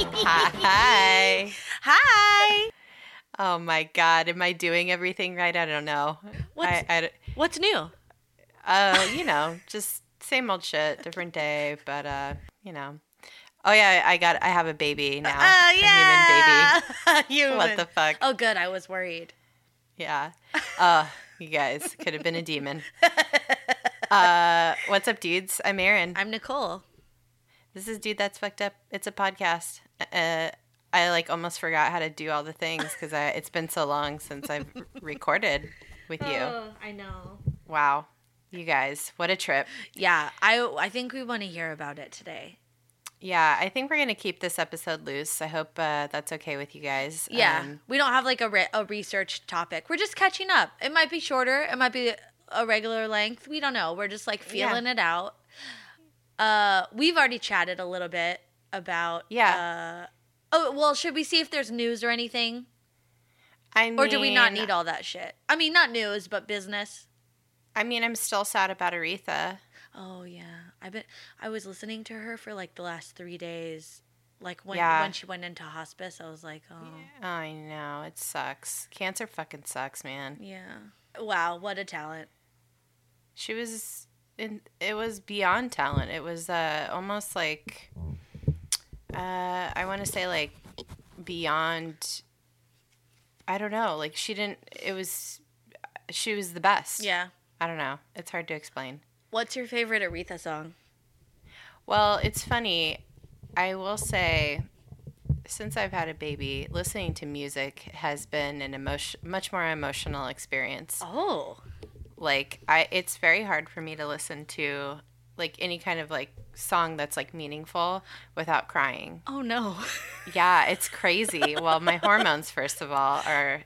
Hi. Hi. Oh my God. Am I doing everything right? I don't know. What's- I, I, What's new? uh, you know, just same old shit, different day, but uh, you know. Oh yeah, I got. I have a baby now. Oh a yeah. human Human. baby. What the fuck? Oh, good. I was worried. Yeah. Uh, you guys could have been a demon. Uh, what's up, dudes? I'm Aaron. I'm Nicole. This is dude that's fucked up. It's a podcast. Uh, I like almost forgot how to do all the things because it's been so long since I've recorded with you. Oh, I know. Wow, you guys, what a trip! Yeah, I I think we want to hear about it today. Yeah, I think we're gonna keep this episode loose. I hope uh, that's okay with you guys. Yeah, Um, we don't have like a re- a research topic. We're just catching up. It might be shorter. It might be a regular length. We don't know. We're just like Yeah. feeling it out. Uh, we've already chatted a little bit about. Yeah. Uh, oh well, should we see if there's news or anything, I mean, or do we not need all that shit? I mean, not news, but business. I mean, I'm still sad about Aretha. Oh yeah, I've been. I was listening to her for like the last three days. Like when Yeah. when she went into hospice, I was like, oh I know it sucks. Cancer fucking sucks, man. yeah. Wow, what a talent. She was in. It was beyond talent. It was uh almost like. Uh, I want to say like beyond. I don't know. Like she didn't. It was. She was the best. Yeah. I don't know. It's hard to explain. What's your favorite Aretha song? Well, it's funny. I will say, since I've had a baby, listening to music has been an emotion, much more emotional experience. Oh. Like I, it's very hard for me to listen to like any kind of like song that's like meaningful without crying. Oh no. Yeah, it's crazy. well, my hormones, first of all, are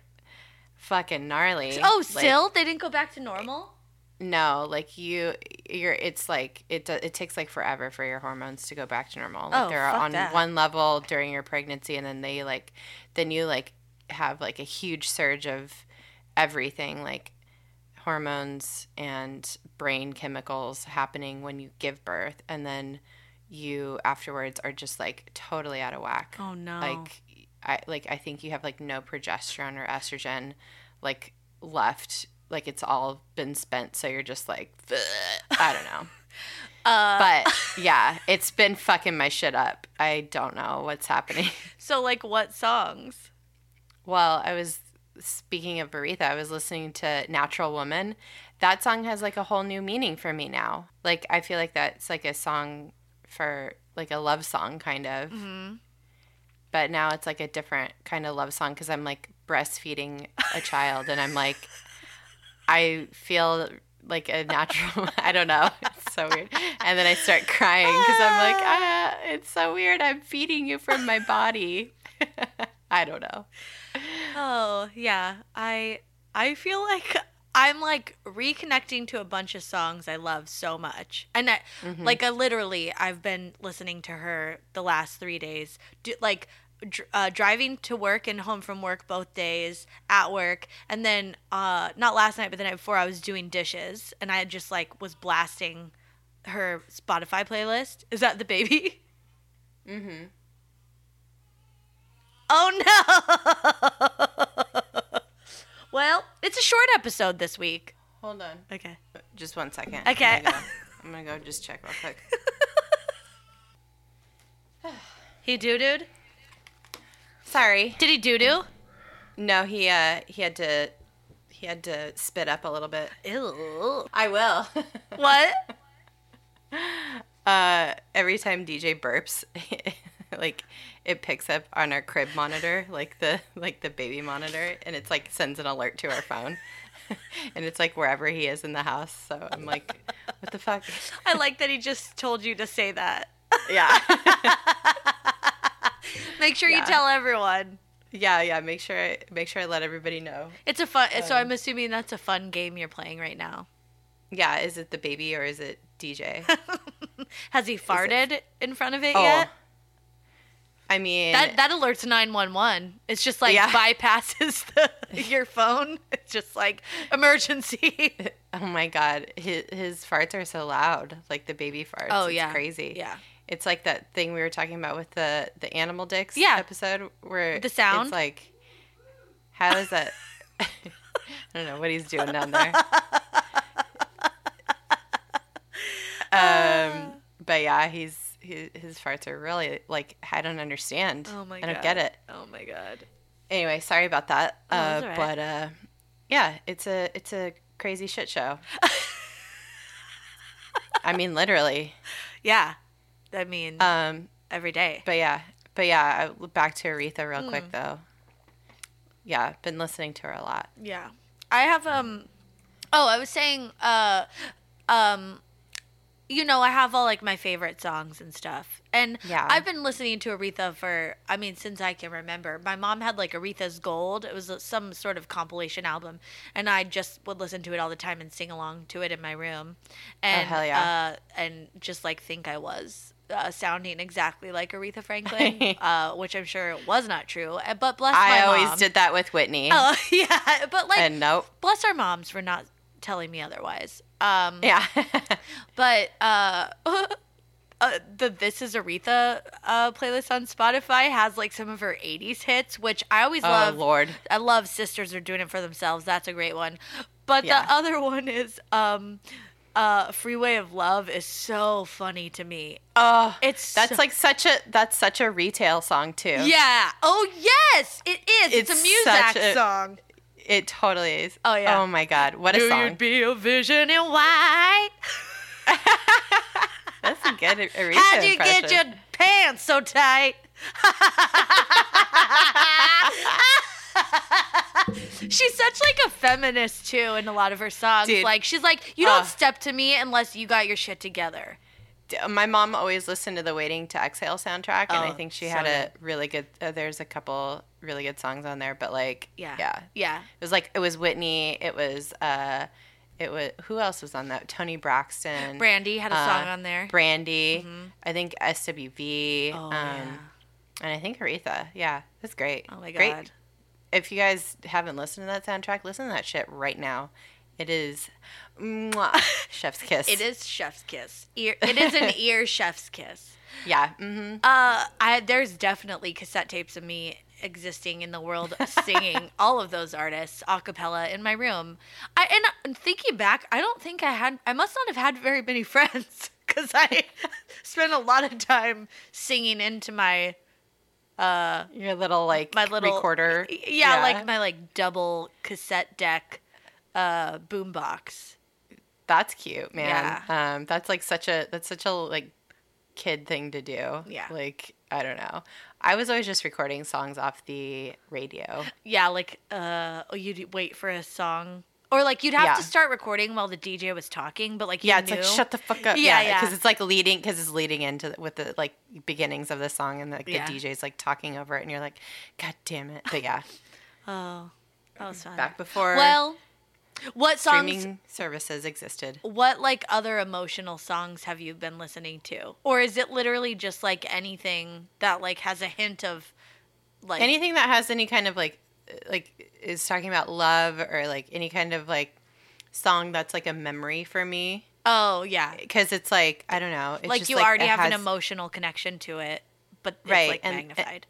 fucking gnarly. oh, Like, still they didn't go back to normal. No, like you, you're. It's like it. It takes like forever for your hormones to go back to normal. Like Oh, they're on that. one level during your pregnancy, and then they like, then you like have like a huge surge of everything, like hormones and brain chemicals happening when you give birth, and then you afterwards are just like totally out of whack. Oh no. Like I like I think you have like no progesterone or estrogen like left. Like it's all been spent, so you're just like I don't know. uh, But yeah, it's been fucking my shit up. I don't know what's happening. so like what songs? Well, I was speaking of Aretha, I was listening to Natural Woman. That song has like a whole new meaning for me now. Like I feel like that's like a song for like a love song kind of. Mm-hmm. But now it's like a different kind of love song because I'm like breastfeeding a child and I'm like, I feel like a natural. I don't know. It's so weird. And then I start crying because I'm like, ah, it's so weird. I'm feeding you from my body. I don't know. Oh yeah, I I feel like I'm like reconnecting to a bunch of songs I love so much, and I like I literally I've been listening to her the last three days, do, like uh, driving to work and home from work both days at work, and then uh not last night but the night before I was doing dishes, and I just like was blasting her Spotify playlist. Is that the baby? Mm-hmm. Oh no! well, it's a short episode this week. Hold on. Okay. Just one second. Okay. I'm gonna, go, I'm gonna go just check real quick. He doo dooed? Sorry. Did he doo doo? No, he uh he had to he had to spit up a little bit. Ew. I will. What? uh every time DJ burps, like it picks up on our crib monitor, like the like the baby monitor, and it's like sends an alert to our phone. and it's like wherever he is in the house. So I'm like, what the fuck? I like that he just told you to say that. Yeah. Make sure Yeah. you tell everyone. yeah, yeah. Make sure I make sure I let everybody know. It's a fun. so Um, I'm assuming that's a fun game you're playing right now. Yeah, is it the baby or is it DJ? Has he farted in front of it Oh, yet? I mean, That that alerts 911. It's just like Yeah. bypasses the, your phone. It's just like emergency. oh my god, his, his farts are so loud, like the baby farts. Oh, It's yeah. crazy. Yeah. It's like that thing we were talking about with the the animal dicks Yeah. episode where The sound? It's like, how is that? I don't know what he's doing down there. um, but yeah, he's he, his farts are really like I don't understand. Oh my I don't get it. Oh my god. Anyway, sorry about that. Oh, uh, right. But uh, yeah, it's a it's a crazy shit show. I mean, literally. Yeah. I mean, Um, every day. but yeah, but yeah. I- Back to Aretha real Hmm. quick though. Yeah, been listening to her a lot. Yeah. I have um oh, I was saying uh um you know, I have all like my favorite songs and stuff. And Yeah. I've been listening to Aretha for I mean since I can remember. My mom had like Aretha's Gold. It was uh, some sort of compilation album and I just would listen to it all the time and sing along to it in my room. And Oh, hell yeah. uh and just like think I was uh, sounding exactly like Aretha Franklin, uh, which I'm sure was not true. But bless I my always mom. did that with Whitney. Oh yeah, but like and nope. bless our moms for not telling me otherwise. Um, Yeah. but uh, uh, the This Is Aretha uh, playlist on Spotify has like some of her '80s hits, which I always oh love. Lord. I love Sisters Are Doing It for Themselves. That's a great one. But Yeah. the other one is um, uh, Freeway of Love is so funny to me. Oh, It's that's so- like such a that's such a retail song too. Yeah. Oh yes, it is. It's, It's a music song. It totally is. Oh, yeah. Oh my god, what a Knew song. you'd be a vision in white. That's a good Aretha How'd you impression. get your pants so tight? she's such like a feminist too in a lot of her songs. Dude. Like she's like, you don't Ugh. step to me unless you got your shit together. My mom always listened to the Waiting to Exhale soundtrack, and I Oh, think she so had a really good. Uh, there's a couple really good songs on there, but like, Yeah. yeah, Yeah. it was like it was Whitney. It was uh, it was who else was on that? Toni Braxton, Brandy had a Uh, song on there. Brandy. Mhm. I think SWV. Oh um, yeah. and I think Aretha. Yeah, it's great. Oh my god. Great. If you guys haven't listened to that soundtrack, listen to that shit right now. It is, mwah, chef's kiss. It is chef's kiss. Ear, it is an ear chef's kiss. Yeah. Mm-hmm. Uh, I there's definitely cassette tapes of me existing in the world singing all of those artists a cappella in my room. I and, and thinking back, I don't think I had. I must not have had very many friends because I spent a lot of time singing into my uh Your little like my little recorder. Yeah, like my like double cassette deck uh boombox. That's cute, man. Um, that's like such a that's such a like kid thing to do. Yeah. Like I don't know. I was always just recording songs off the radio. Yeah, like uh you'd wait for a song or like you'd have Yeah. to start recording while the DJ was talking, but like you Yeah, it's knew. like shut the fuck up. Yeah, Yeah, yeah. Because it's like leading, because it's leading into the, with the like beginnings of the song, and like Yeah. the DJ's like talking over it, and you're like, God damn it! But yeah, Oh, that was fun. back before Well, what songs? streaming services existed. What like other emotional songs have you been listening to, or is it literally just like anything that like has a hint of like Anything that has any kind of like uh, like is talking about love or like any kind of like song that's like a memory for me Oh yeah, because it's like I don't know. It's like you already it have an emotional connection to it, but Right, like and- magnified.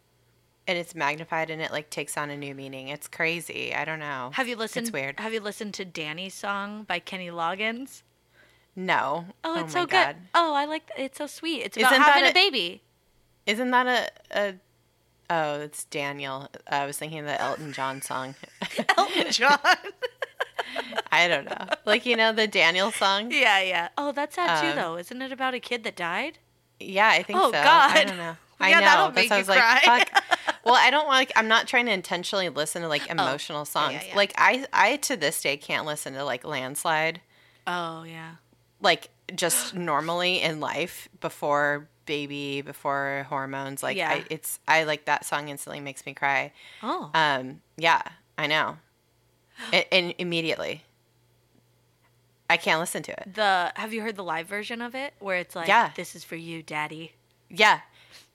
And it's magnified and it like takes on a new meaning. It's crazy. I don't know. have you listened? It's weird. Have you listened to Danny's song by Kenny Loggins? No. Oh, it's my so God. good. Oh, I like. It's so sweet. It's about Isn't having a, a- baby. Isn't that a, a oh, it's Daniel. I was thinking of the Elton John song. Elton John. I don't know. Like you know the Daniel song? yeah, yeah. Oh, that's sad too, Um, though. Isn't it about a kid that died? Yeah, I think Oh, so. I God. don't know. I Yeah, know. that'll make I you was like, cry. fuck. Well, I don't like I'm not trying to intentionally listen to like emotional songs. yeah. Like I I to this day can't listen to like Landslide Oh yeah. like just normally in life before baby, before hormones. Like Yeah. I it's I like that song instantly makes me cry. Oh. Um, yeah, I know. And, and immediately, I can't listen to it. the Have you heard the live version of it where it's like, Yeah. "This is for you, Daddy." Yeah,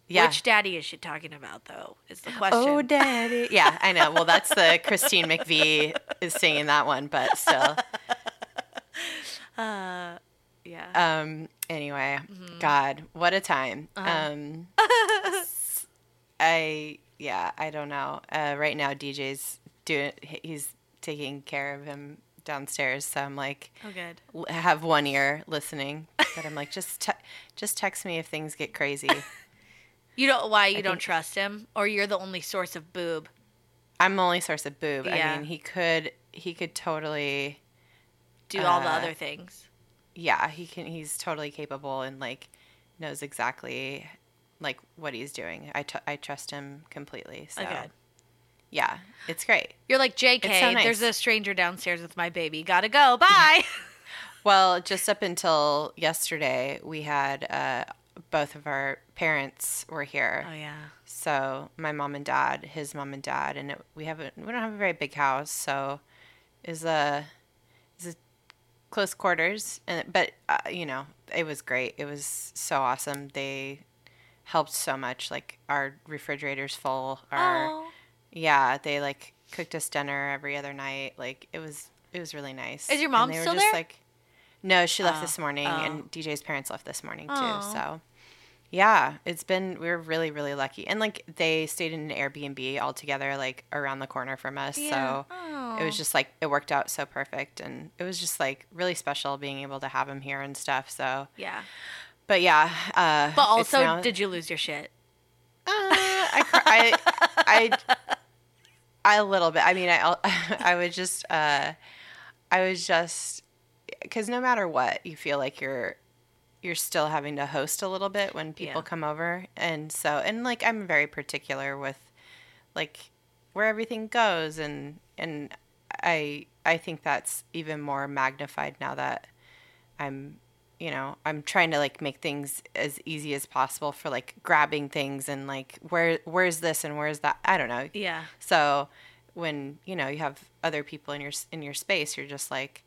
yeah. Which daddy is she talking about, though? Is the question. oh, daddy. Yeah, I know. Well, that's the Christine McVie is singing that one, but still, Uh, Yeah. Um. Anyway, Mm-hmm. God, what a time. Uh-huh. Um. I yeah. I don't know. Uh. Right now, DJ's doing. He's taking care of him downstairs. So I'm like, oh, good. l- have one ear listening, but I'm like, just te- just text me if things get crazy. You don't why you don't think- trust him, or you're the only source of boob. I'm the only source of boob. Yeah. I mean, he could he could totally Do all the Uh, other things. yeah, he can he's totally capable and like knows exactly like what he's doing. I t- I trust him completely. So Okay. yeah, it's great. You're like JK. So nice. There's a stranger downstairs with my baby. Gotta go. Bye. Well, just up until yesterday, we had uh, both of our parents were here. oh yeah. So my mom and dad, his mom and dad, and it, we have a, we don't have a very big house, so is a is a close quarters, and but uh, you know it was great. It was so awesome. They helped so much. Like our refrigerator's full. Our Oh. yeah, they like cooked us dinner every other night. Like it was it was really nice. Is your mom they were still just, there? Like, no, she left Oh. this morning, Oh. and DJ's parents left this morning too. So yeah, it's been we are really really lucky, and like they stayed in an Airbnb all together, like around the corner from us. So it was just like it worked out so perfect, and it was just like really special being able to have him here and stuff. So, yeah. but yeah, uh, But also, now- did you lose your shit? uh, I, I, I, I, a little bit. I mean, I, I would just, uh, I was just, because no matter what, you feel like you're, you're still having to host a little bit when people Yeah. come over, and so, and like I'm very particular with, like, where everything goes, and and I, I think that's even more magnified now that I'm you know i'm trying to like make things as easy as possible for like grabbing things and like where where's this and where's that i don't know Yeah. so when you know you have other people in your in your space you're just like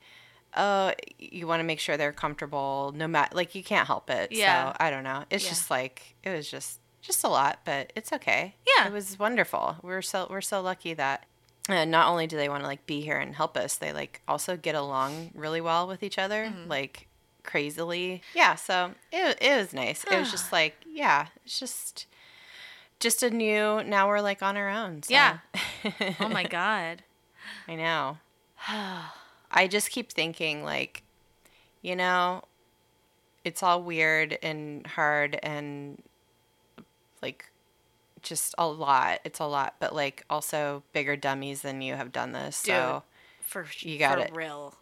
oh you want to make sure they're comfortable no matter like you can't help it Yeah. so i don't know it's Yeah. just like it was just just a lot but it's okay Yeah. it was wonderful we're so we're so lucky that uh, not only do they want to like be here and help us they like also get along really well with each other Mm-hmm. like crazily yeah so it, it was nice it was just like yeah it's just just a new now we're like on our own so. Yeah. Oh my god. i know i just keep thinking like you know it's all weird and hard and like just a lot it's a lot but like also bigger dummies than you have done this so For You got for it. real.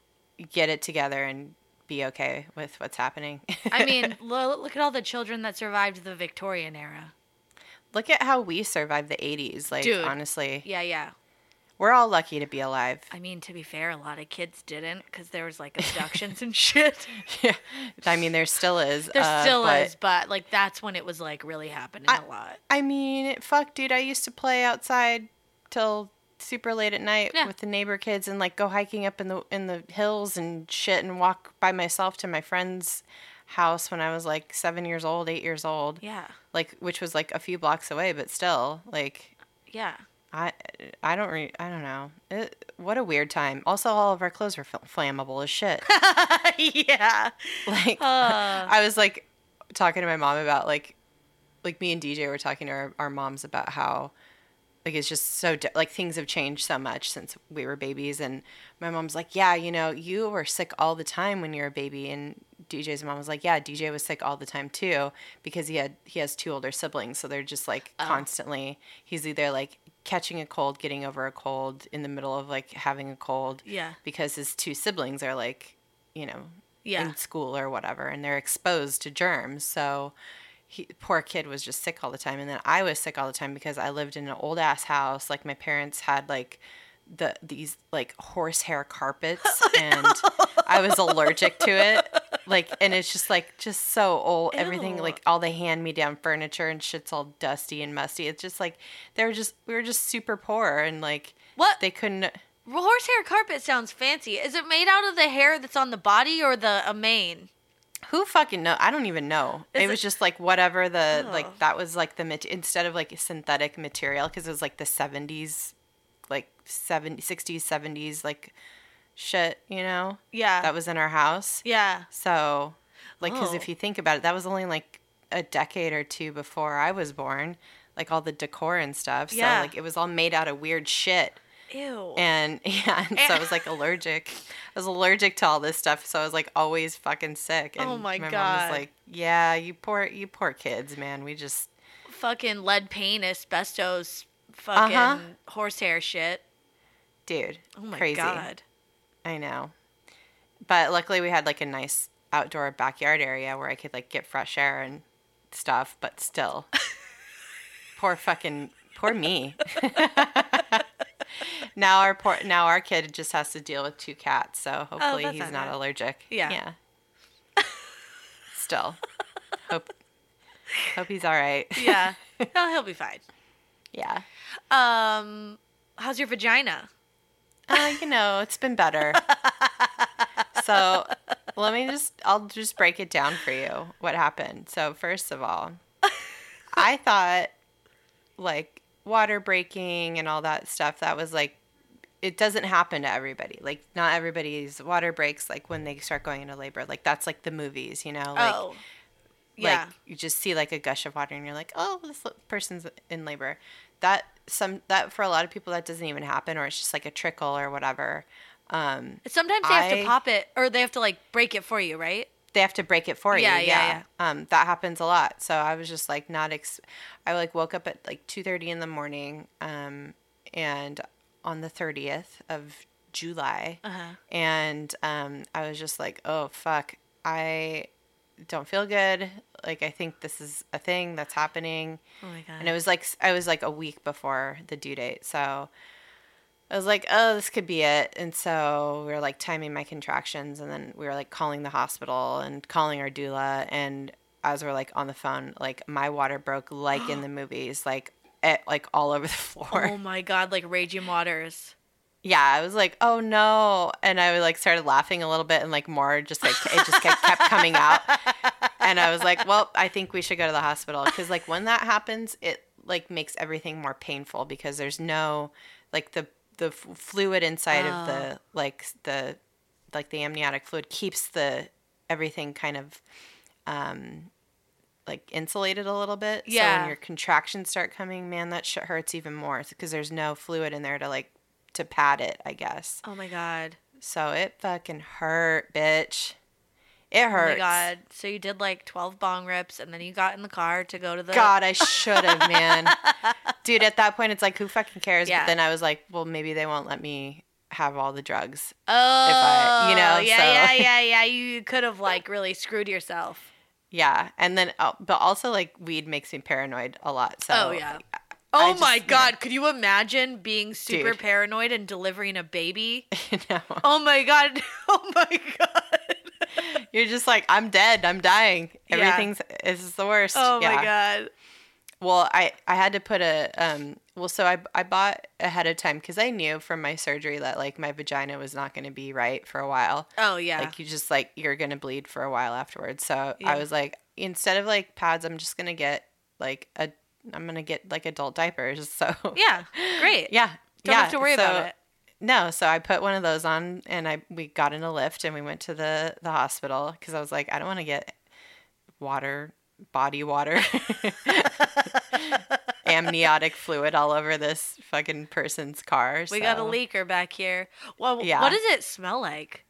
get it together and be okay with what's happening I mean, lo- look at all the children that survived the Victorian era. look at how we survived the 80s like Dude. honestly Yeah, yeah. We're all lucky to be alive I mean, to be fair, a lot of kids didn't because there was like abductions and shit. yeah i mean there still is There uh, still but- is, but like that's when it was like really happening I- a lot. I mean, fuck, dude. I used to play outside till super late at night Yeah. with the neighbor kids and like go hiking up in the in the hills and shit and walk by myself to my friend's house when I was like 7 years old, 8 years old. Yeah, Like which was like a few blocks away, but still like yeah. I I don't re- I don't know. It, what a weird time. Also all of our clothes were fl- flammable as shit. yeah. like Uh. I was like talking to my mom about like like me and DJ were talking to our, our moms about how like it's just so di- like things have changed so much since we were babies and my mom's like yeah you know you were sick all the time when you were a baby and DJ's mom was like yeah DJ was sick all the time too because he had he has two older siblings so they're just like Oh. constantly he's either like catching a cold getting over a cold in the middle of like having a cold Yeah. because his two siblings are like you know Yeah. in school or whatever and they're exposed to germs so he, poor kid was just sick all the time and then i was sick all the time because i lived in an old ass house like my parents had like the these like horsehair carpets and i was allergic to it like and it's just like just so old everything like all the hand me down furniture and shit's all dusty and musty it's just like they were just we were just super poor and like What? they couldn't Horsehair carpet sounds fancy. Is it made out of the hair that's on the body or the a mane? Who fucking know? I don't even know. Is it was it- just like whatever the Oh. like that was like the instead of like synthetic material because it was like the 70s like 70 60s 70s like shit, you know? Yeah. That was in our house. yeah. So, Like, because Oh. if you think about it, that was only like a decade or two before I was born. Like all the decor and stuff. Yeah. So like it was all made out of weird shit. Ew. And yeah, and so I was like allergic. I was allergic to all this stuff, so I was like always fucking sick. And Oh my mom God. was like, "Yeah, you poor, you poor kids, man. We just fucking lead paint, asbestos, fucking Uh-huh. horsehair shit. dude, Oh my crazy. god. I know. But luckily we had like a nice outdoor backyard area where I could like get fresh air and stuff, but still. poor fucking poor me. now our poor now our kid just has to deal with two cats, so hopefully that's he's not not allergic. Yeah. Yeah. still. Hope hope he's all right. Yeah. oh, he'll be fine. yeah. Um, how's your vagina? Uh, you know, it's been better. so let me just, I'll just break it down for you what happened. So, first of all, I thought like water breaking and all that stuff, that was like, it doesn't happen to everybody. Like, not everybody's water breaks like when they start going into labor. Like, that's like the movies, you know? Like, oh. Yeah. like you just see like a gush of water and you're like oh this person's in labor that some that for a lot of people that doesn't even happen or it's just like a trickle or whatever. Um Sometimes they have to pop it or they have to like break it for you, right? they have to break it for Yeah, you yeah, um that happens a lot. So i was just like not ex- i like woke up at like 2.30 in the morning um and on the 30th of july Uh-huh. and um, I was just like, oh fuck, I don't feel good. Like I think this is a thing that's happening, Oh my god. and it was like I was like a week before the due date, so I was like, oh, this could be it. And so we were like timing my contractions, and then we were like calling the hospital and calling our doula, and as we're like on the phone, like my water broke like in the movies, like it, like all over the floor. oh my god, like raging waters. Yeah, I was like, oh no. And I like started laughing a little bit and like more just like it just kept, kept coming out. And I was like, well, I think we should go to the hospital because like when that happens, it like makes everything more painful because there's no like the the f- fluid inside of the like the like the amniotic fluid keeps the everything kind of um like insulated a little bit. So Yeah. when your contractions start coming, man, that shit hurts even more because there's no fluid in there to like to pad it, I guess. Oh my god. So it fucking hurt, bitch. It hurt. Oh my god. So you did like 12 bong rips and then you got in the car to go to the God, I should have, man. Dude, at that point, it's like, who fucking cares? Yeah. But then I was like, well, maybe they won't let me have all the drugs. Oh, I- you know, yeah, so- yeah, yeah, yeah. You could have like really screwed yourself. Yeah. And then, uh, but also, like, weed makes me paranoid a lot. So, Oh, yeah. Oh just- my yeah. god, could you imagine being super Dude. paranoid and delivering a baby? know, Oh my god. Oh my god. you're just like, I'm dead. I'm dying. Yeah. Everything's, this is the worst. Oh yeah. my god. Well, I I had to put a um well so I I bought ahead of time cuz I knew from my surgery that like my vagina was not going to be right for a while. Oh yeah. Like you just like you're going to bleed for a while afterwards. So Yeah. I was like instead of like pads I'm just going to get like a I'm going to get like adult diapers. So yeah. Great. Yeah. Don't yeah. have to worry about it. No, so I put one of those on and I we got in a Lyft and we went to the the hospital cuz I was like I don't want to get water body water amniotic fluid all over this fucking person's car. We got a leaker back here. Well, Yeah. what does it smell like?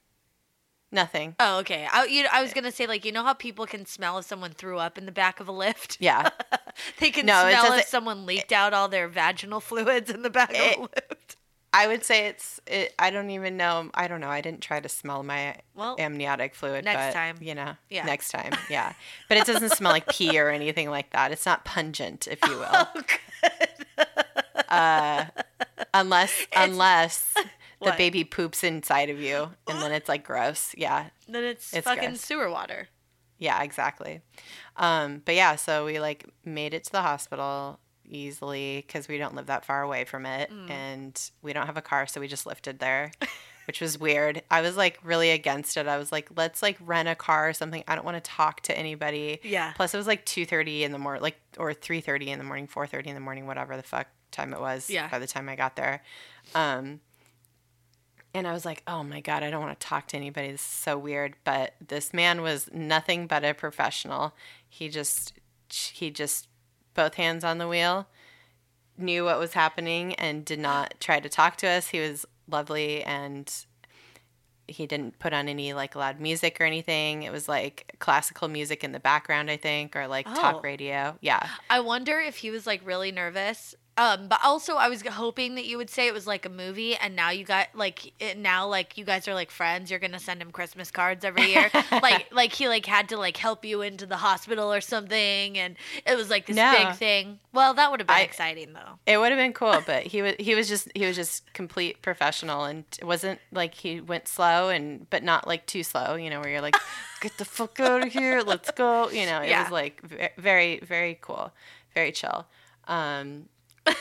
Nothing. Oh, okay. I, you, I was gonna say like you know how people can smell if someone threw up in the back of a Lyft. Yeah. they can No, smell if someone leaked out all their vaginal fluids in the back of a Lyft. I would say it's it, I don't even know. I don't know. I didn't try to smell my Well, amniotic fluid next but, time. you know. Yeah. Next time. Yeah. But it doesn't smell like pee or anything like that. It's not pungent, if you will. Oh, good. uh, unless unless the baby poops inside of you and then it's like gross yeah Then it's, It's fucking gross. sewer water. yeah exactly um but yeah so we like made it to the hospital easily because we don't live that far away from it Mm. and we don't have a car so we just lifted there which was weird i was like really against it i was like let's like rent a car or something i don't want to talk to anybody Yeah. plus it was like 2.30 in the morning like or 3.30 in the morning 4.30 in the morning whatever the fuck time it was Yeah. by the time i got there um and I was like, "Oh my god, I don't want to talk to anybody. This is so weird." But this man was nothing but a professional. He just he just both hands on the wheel, knew what was happening and did not try to talk to us. He was lovely and he didn't put on any like loud music or anything. It was like classical music in the background, I think, or like Oh. talk radio. Yeah. I wonder if he was like really nervous. Um, but also I was hoping that you would say it was like a movie, and now you got like it, now like you guys are like friends. You're gonna send him Christmas cards every year, like like he like had to like help you into the hospital or something, and it was like this No. big thing. Well, that would have been I- exciting though. It would have been cool, but he was he was just he was just complete professional and it wasn't like he went slow and but not like too slow, you know, where you're like, get the fuck out of here, let's go, you know. It Yeah. was like very very cool, very chill. Um,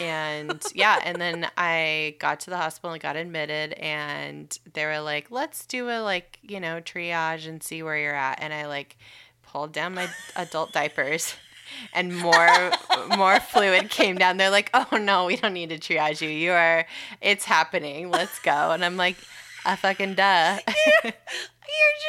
and yeah, and then I got to the hospital and got admitted, and they were like, let's do a like you know triage and see where you're at, and I like pulled down my adult diapers and more more fluid came down. They're like, "Oh no, we don't need to triage you. You are it's happening. Let's go." And I'm like, "A fucking duh." You're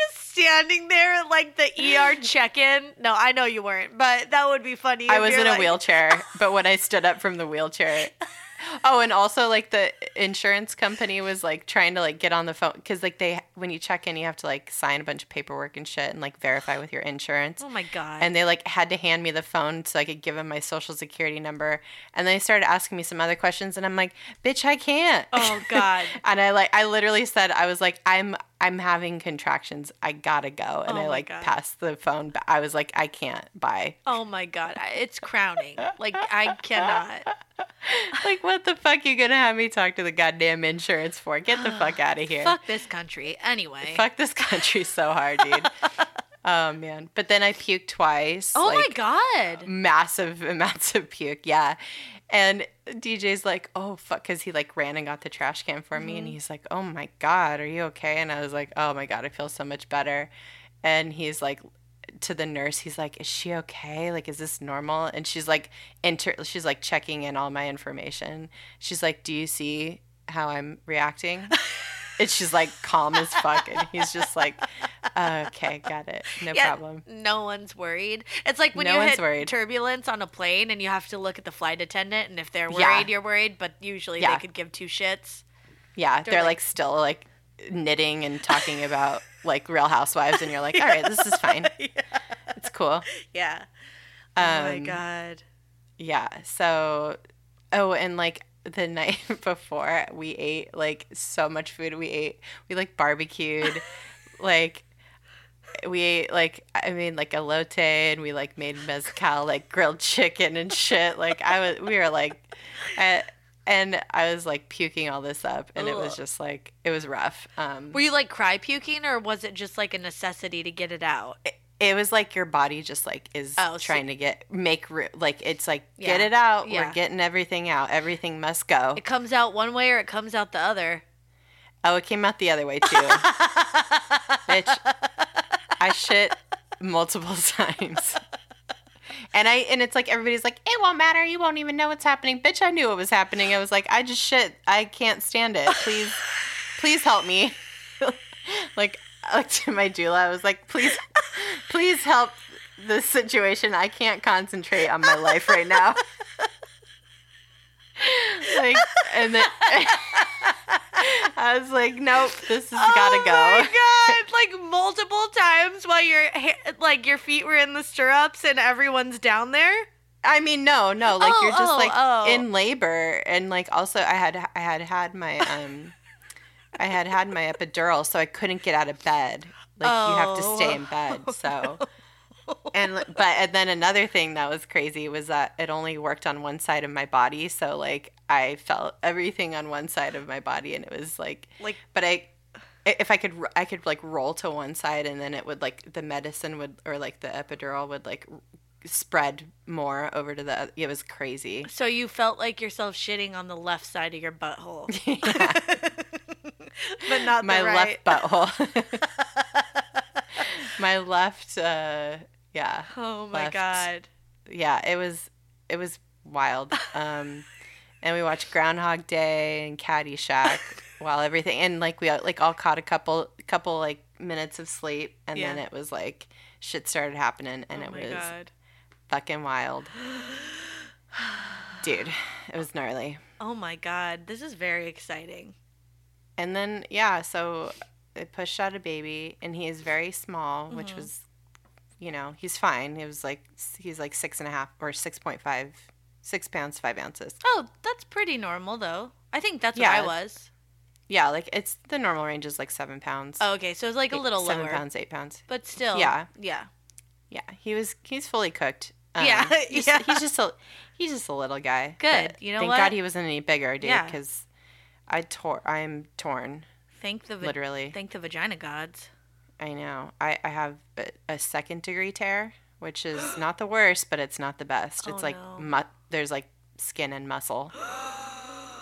just standing there at like the ER check-in. No, I know you weren't, but that would be funny. I was in a wheelchair, but when I stood up from the wheelchair, oh, and also like the insurance company was like trying to like get on the phone because like they when you check in, you have to like sign a bunch of paperwork and shit and like verify with your insurance. Oh my god. and they like had to hand me the phone so I could give them my social security number. And then they started asking me some other questions, and I'm like, "Bitch, I can't." oh god. and I like I literally said I was like, "I'm I'm having contractions. I gotta go." And Oh I like God. passed the phone. But I was like, "I can't." Bye. Oh my god. It's crowning. Like I cannot. like, what the fuck you gonna have me talk to the goddamn insurance for? Get the fuck out of here. Fuck this country. Anyway. Fuck this country so hard, dude. oh man. But then I puked twice. oh my god. massive amounts of puke. Yeah. And DJ's like, oh, fuck. Cause he like ran and got the trash can for me. Mm-hmm. And he's like, oh my God, are you okay? And I was like, oh my God, I feel so much better. And he's like, to the nurse, he's like, is she okay? Like, is this normal? And she's like, enter, she's like checking in all my information. She's like, do you see how I'm reacting? and she's like calm as fuck. And he's just like, okay, got it. No Yeah, problem. No one's worried. It's like when No you hit worried. turbulence on a plane and you have to look at the flight attendant, and if they're worried, Yeah. you're worried. But usually Yeah. they could give two shits. Yeah, They're they're, like- like, still like knitting and talking about like Real Housewives, and you're like, all right, this is fine. It's cool. Yeah. oh my Um, god. Yeah. So, oh, and like the night before, we ate like so much food. We ate, we like barbecued, like we ate like I mean like a elote, and we like made mezcal, like grilled chicken and shit. Like I was, we were like, I, and I was like puking all this up, and it was just like it was rough. Um, Were you like cry puking, or was it just like a necessity to get it out? it was like your body just like is Oh, so- trying to get make like it's like get it out. Yeah. we're getting everything out. Everything must go. It comes out one way or it comes out the other. oh it came out the other way too. Bitch i shit multiple times. And i and it's like everybody's like it won't matter. You won't even know what's happening. Bitch i knew what was happening. I was like i just shit. I can't stand it. Please please help me. Like I looked to my doula i was like please please help this situation i can't concentrate on my life right now like and then i was like nope this has gotta oh go my god! Like multiple times while your like your feet were in the stirrups and everyone's down there. I mean, no, no. Like Oh, you're just oh, like oh. in labor, and like also I had I had had my um, I had had my epidural, so I couldn't get out of bed. Like you have to stay in Oh. bed. So, and but and then another thing that was crazy was that it only worked on one side of my body. So like I felt everything on one side of my body, and it was like Like but I if I could I could like roll to one side and then it would like the medicine would or like the epidural would like spread more over to the it was crazy. so you felt like yourself shitting on the left side of your butthole, Yeah. but not My the right. left butthole. My left uh yeah. Oh my left. god. Yeah, it was it was wild. Um and we watched Groundhog Day and Caddyshack while everything and like we like all caught a couple couple like minutes of sleep and then it was like shit started happening and oh it my was god. fucking wild. Dude, it was gnarly. Oh my god. This is very exciting. And then yeah, so it pushed out a baby and he is very small, which Mhm. was you know, he's fine. He was like he's like six and a half or six point five six pounds, five ounces. Oh, that's pretty normal though. I think that's what I was. Yeah, like it's the normal range is like seven pounds. Oh, okay. So it's like a little seven lower. pounds, eight pounds. But still. Yeah. Yeah. Yeah, he was. He's fully cooked. Um, Yeah, he's, yeah. he's just a he's just a little guy. Good. You know thank what? God he wasn't any bigger, dude. Yeah. Because I tore. I am torn, Thank the va- literally. thank the vagina gods. I know. I I have a, a second degree tear, which is not the worst, but it's not the best. Oh, it's like no. mu- there's like skin and muscle.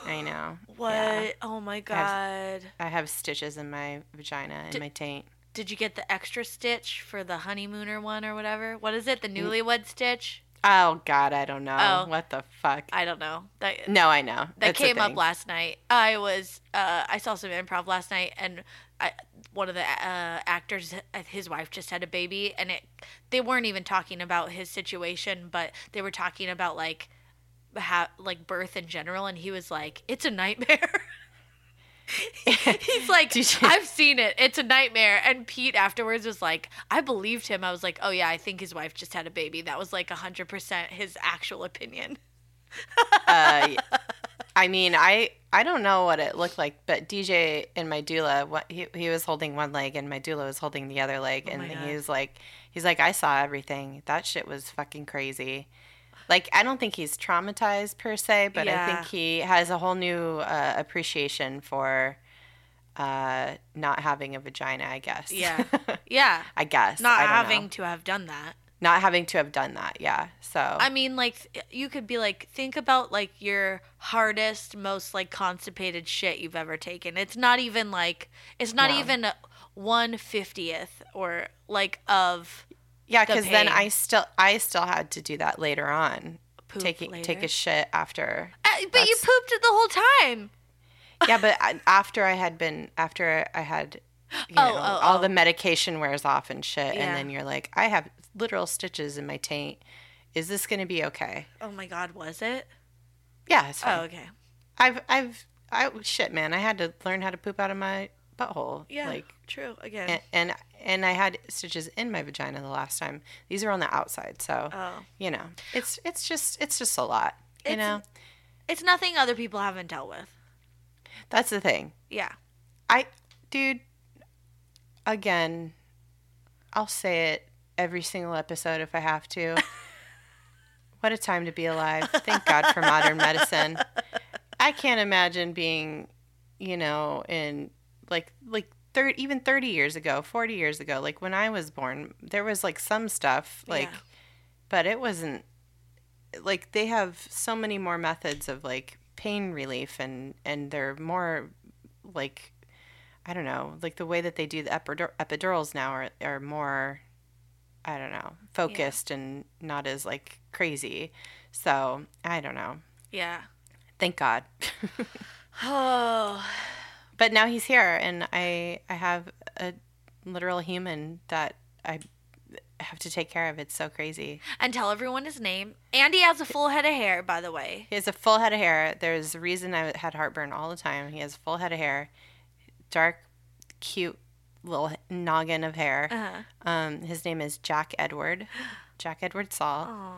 I know. What? Yeah. Oh my I god. have- I have stitches in my vagina and Did- my taint. Did you get the extra stitch for the honeymooner one or whatever? What is it? The newlywed stitch? Oh God, I don't know. Oh. What the fuck? I don't know. That no, I know. that It's came up last night. I was uh, I saw some improv last night, and I, one of the uh, actors, his wife just had a baby, and it they weren't even talking about his situation, but they were talking about like ha- like birth in general, and he was like, "It's a nightmare." He's like, I've seen it. It's a nightmare. And Pete afterwards was like, I believed him. I was like, oh yeah, I think his wife just had a baby. That was like 100% his actual opinion. uh, I mean, I I don't know what it looked like, but DJ and my doula, what he he was holding one leg and my doula was holding the other leg, Oh and he was like, he's like, I saw everything. That shit was fucking crazy. Like, I don't think he's traumatized per se, but I think he has a whole new uh, appreciation for uh, not having a vagina. I guess. Yeah. Yeah. I guess. Not I having know. to have done that. not having to have done that. Yeah. So. I mean, like, you could be like, think about like your hardest, most like constipated shit you've ever taken. It's not even like, it's not No. even one fiftieth or like of Yeah, the because then. I still I still had to do that later on. poop take it- take a shit after. Uh, but you pooped it the whole time. Yeah, but after I had been after I had, you Oh, know, oh, all oh. the medication wears off and shit, Yeah. and then you're like, I have literal stitches in my taint. Is this gonna be okay? Oh my god, was it? Yeah, it's fine. Oh, okay. I've I've I shit, man. I had to learn how to poop out of my butthole. Yeah. like true. Again. and and, and I had stitches in my vagina the last time. These are on the outside, so oh. you know, it's it's just it's just a lot. You It's- know, It's nothing other people haven't dealt with. that's the thing. Yeah. I, dude, again, I'll say it every single episode if I have to. what a time to be alive. Thank God for modern medicine. I can't imagine being, you know, in like, like, 30, even 30 years ago, 40 years ago, like when I was born, there was like some stuff, like, Yeah. but it wasn't like they have so many more methods of like pain relief and and they're more like I don't know, like the way that they do the epidur- epidurals now are are more I don't know, focused and not as like crazy. So, I don't know. Yeah. Thank God. Oh. But now he's here and I I have a literal human that I have to take care of. It's so crazy. And tell everyone his name. Andy has a full head of hair, by the way. He has a full head of hair. There's a reason I had heartburn all the time. He has a full head of hair, dark, cute little noggin of hair. Uh-huh. Um, his name is Jack Edward. Jack Edward Saul. Oh.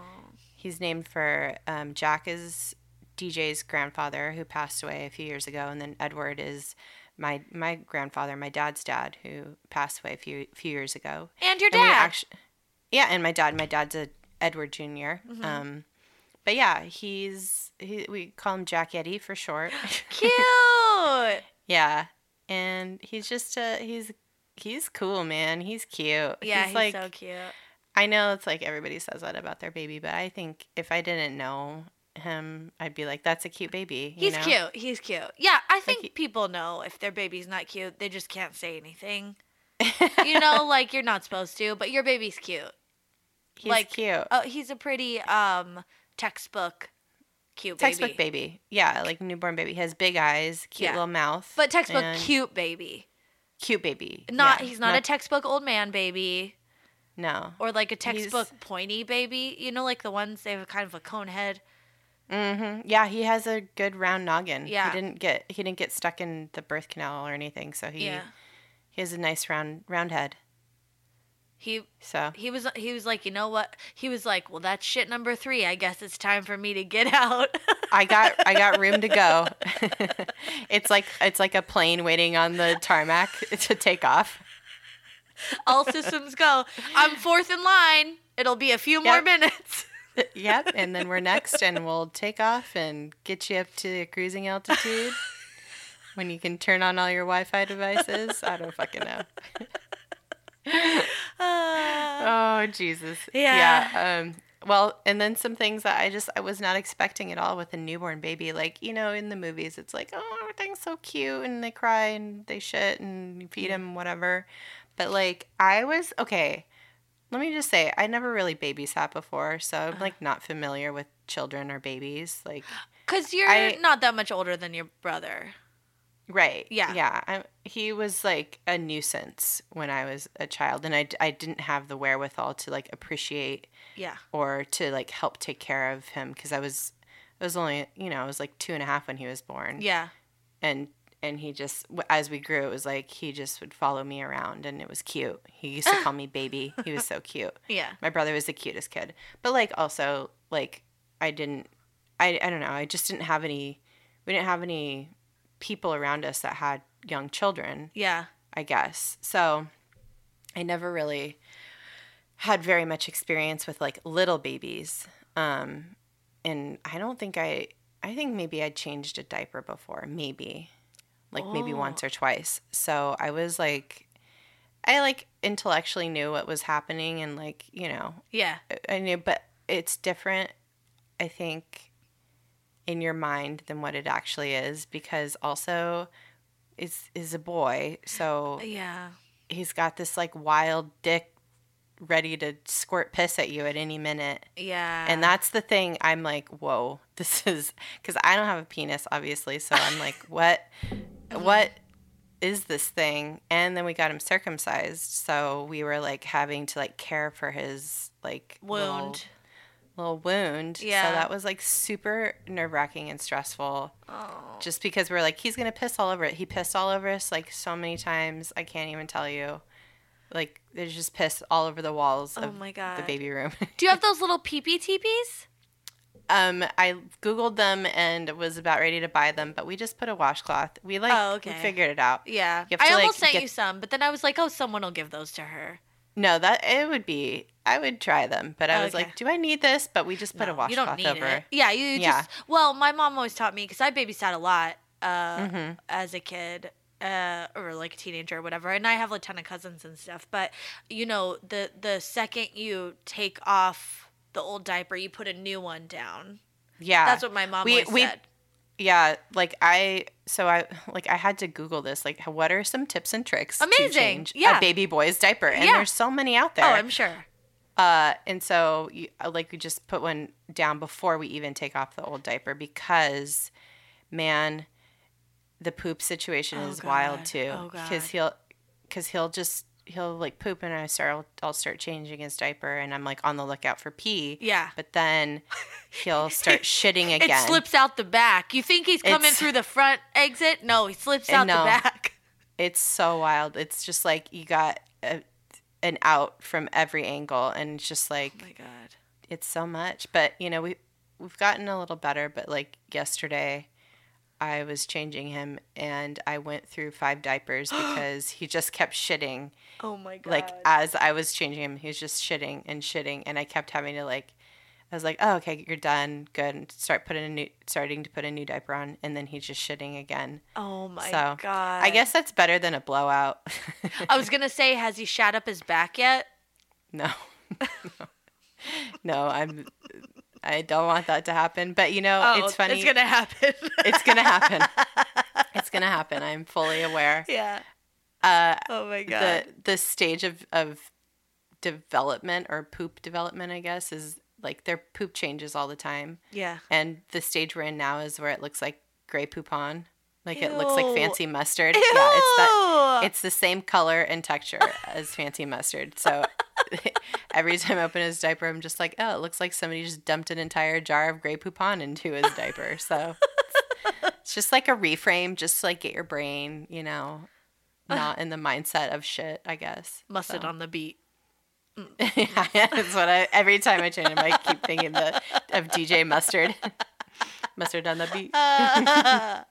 He's named for um, Jack is DJ's grandfather who passed away a few years ago, and then Edward is my my grandfather, my dad's dad, who passed away a few few years ago. And your And we dad. yeah, and my dad. My dad's a Edward junior Mm-hmm. Um, but yeah, he's he, we call him Jack Eddie for short. Cute. yeah, and he's just a he's he's cool, man. He's cute. Yeah, he's, like so cute. I know it's like everybody says that about their baby, but I think if I didn't know him, I'd be like, "That's a cute baby." you He's know? cute. He's cute. Yeah, I think he- people know if their baby's not cute, they just can't say anything. you know, like you're not supposed to, but your baby's cute. he's like- cute. Oh, he's a pretty um textbook cute baby. textbook baby. Yeah, like newborn baby. He has big eyes, cute Yeah. little mouth. But textbook cute baby. cute baby. Not Yeah, he's not, a textbook old man baby no. or like a textbook pointy baby. You know, like the ones they have kind of a cone head. Hmm Yeah, he has a good round noggin. Yeah. he didn't get he didn't get stuck in the birth canal or anything. So he Yeah. he has a nice round round head. He So he was he was like, you know what? He was like, well, that's shit number three. I guess it's time for me to get out. I got I got room to go. it's like it's like a plane waiting on the tarmac to take off. All systems go. I'm fourth in line. It'll be a few more minutes. yep, and then we're next, and we'll take off and get you up to cruising altitude when you can turn on all your Wi-Fi devices. I don't fucking know. Uh, Oh Jesus. Yeah. Yeah. Um. Well, and then some things that I just I was not expecting at all with a newborn baby. Like you know, in the movies, it's like oh everything's so cute and they cry and they shit and you feed them whatever. But like I was okay. Let me just say I never really babysat before, so I'm like not familiar with children or babies. Like Cause you're I- not that much older than your brother. Right. Yeah. Yeah. I, he was like a nuisance when I was a child, and I, I didn't have the wherewithal to like appreciate Yeah. or to like help take care of him because I was I was only you know I was like two and a half when he was born. Yeah. And and he just as we grew, it was like he just would follow me around, and it was cute. He used to call me baby. He was so cute. Yeah. My brother was the cutest kid, but like also like I didn't I I don't know I just didn't have any we didn't have any people around us that had young children Yeah. I guess. So I never really had very much experience with like little babies. Um, and I don't think I, I think maybe I changed a diaper before, maybe like maybe Oh. once or twice. So I was like, I like intellectually knew what was happening and like, you know, Yeah. I knew, but it's different, I think, in your mind than what it actually is because also is is a boy, so Yeah. he's got this like wild dick ready to squirt piss at you at any minute. Yeah. And that's the thing I'm like, whoa, this is because I don't have a penis, obviously. So I'm like, what, Mm-hmm. what is this thing? And then we got him circumcised, so we were like having to like care for his like wound. little wound. Yeah. So that was like super nerve wracking and stressful. Oh. Just because we're like, he's gonna piss all over it. He pissed all over us like so many times. I can't even tell you. Like there's just piss all over the walls Oh of my the baby room. Do you have those little pee pee teepees? Um, I googled them and was about ready to buy them, but we just put a washcloth. We like Oh, we okay. figured it out. Yeah. I to, like, almost sent get- you some, but then I was like, oh, someone will give those to her. No, that it would be. I would try them, but I was Okay. like, do I need this? But we just put a No, you don't washcloth need over. it. Yeah, you Yeah. just. Well, my mom always taught me because I babysat a lot uh, Mhm. as a kid. Uh, or like a teenager or whatever and i have a ton of cousins and stuff but you know the the second you take off the old diaper you put a new one down Yeah, that's what my mom We- always we- said yeah like i so i like i had to google this like what are some tips and tricks Amazing. to change Yeah. a baby boy's diaper and Yeah. there's so many out there oh i'm sure uh and so you, uh, like we just put one down before we even take off the old diaper because man the poop situation Oh, is wild God. too Oh, because he'll because he'll just he'll like poop and i start I'll, I'll start changing his diaper and i'm like on the lookout for pee yeah but then he'll start shitting again it slips out the back you think he's coming It's- through the front exit no he slips Uh, out no. the back It's so wild. It's just like you got a, an out from every angle, and it's just like oh my god it's so much. But you know, we we've gotten a little better. But like yesterday, I was changing him, and I went through five diapers because he just kept shitting. Oh my god Like as I was changing him, he was just shitting and shitting, and I kept having to like. I was like, "Oh, okay, you're done. Good." And start putting a new, starting to put a new diaper on, and then he's just shitting again. oh my so, god I guess that's better than a blowout. i was gonna say has he shat up his back yet No. no, I'm I don't want that to happen. But you know, oh it's funny. it's gonna happen It's gonna happen. it's gonna happen. I'm fully aware. yeah Uh oh my god the the stage of of development or poop development, I guess, is like their poop changes all the time. Yeah. And the stage we're in now is where it looks like Grey Poupon. Like it looks like fancy mustard. Ew. Yeah, it's that it's the same color and texture as fancy mustard. So every time I open his diaper, I'm just like, oh, it looks like somebody just dumped an entire jar of Grey Poupon into his diaper. So it's just like a reframe, just to, like get your brain, you know, not in the mindset of shit, I guess. Mustard So. on the beat. yeah, that's what I. Every time I change him, I keep thinking the of DJ Mustard. Mustard on the beat. oh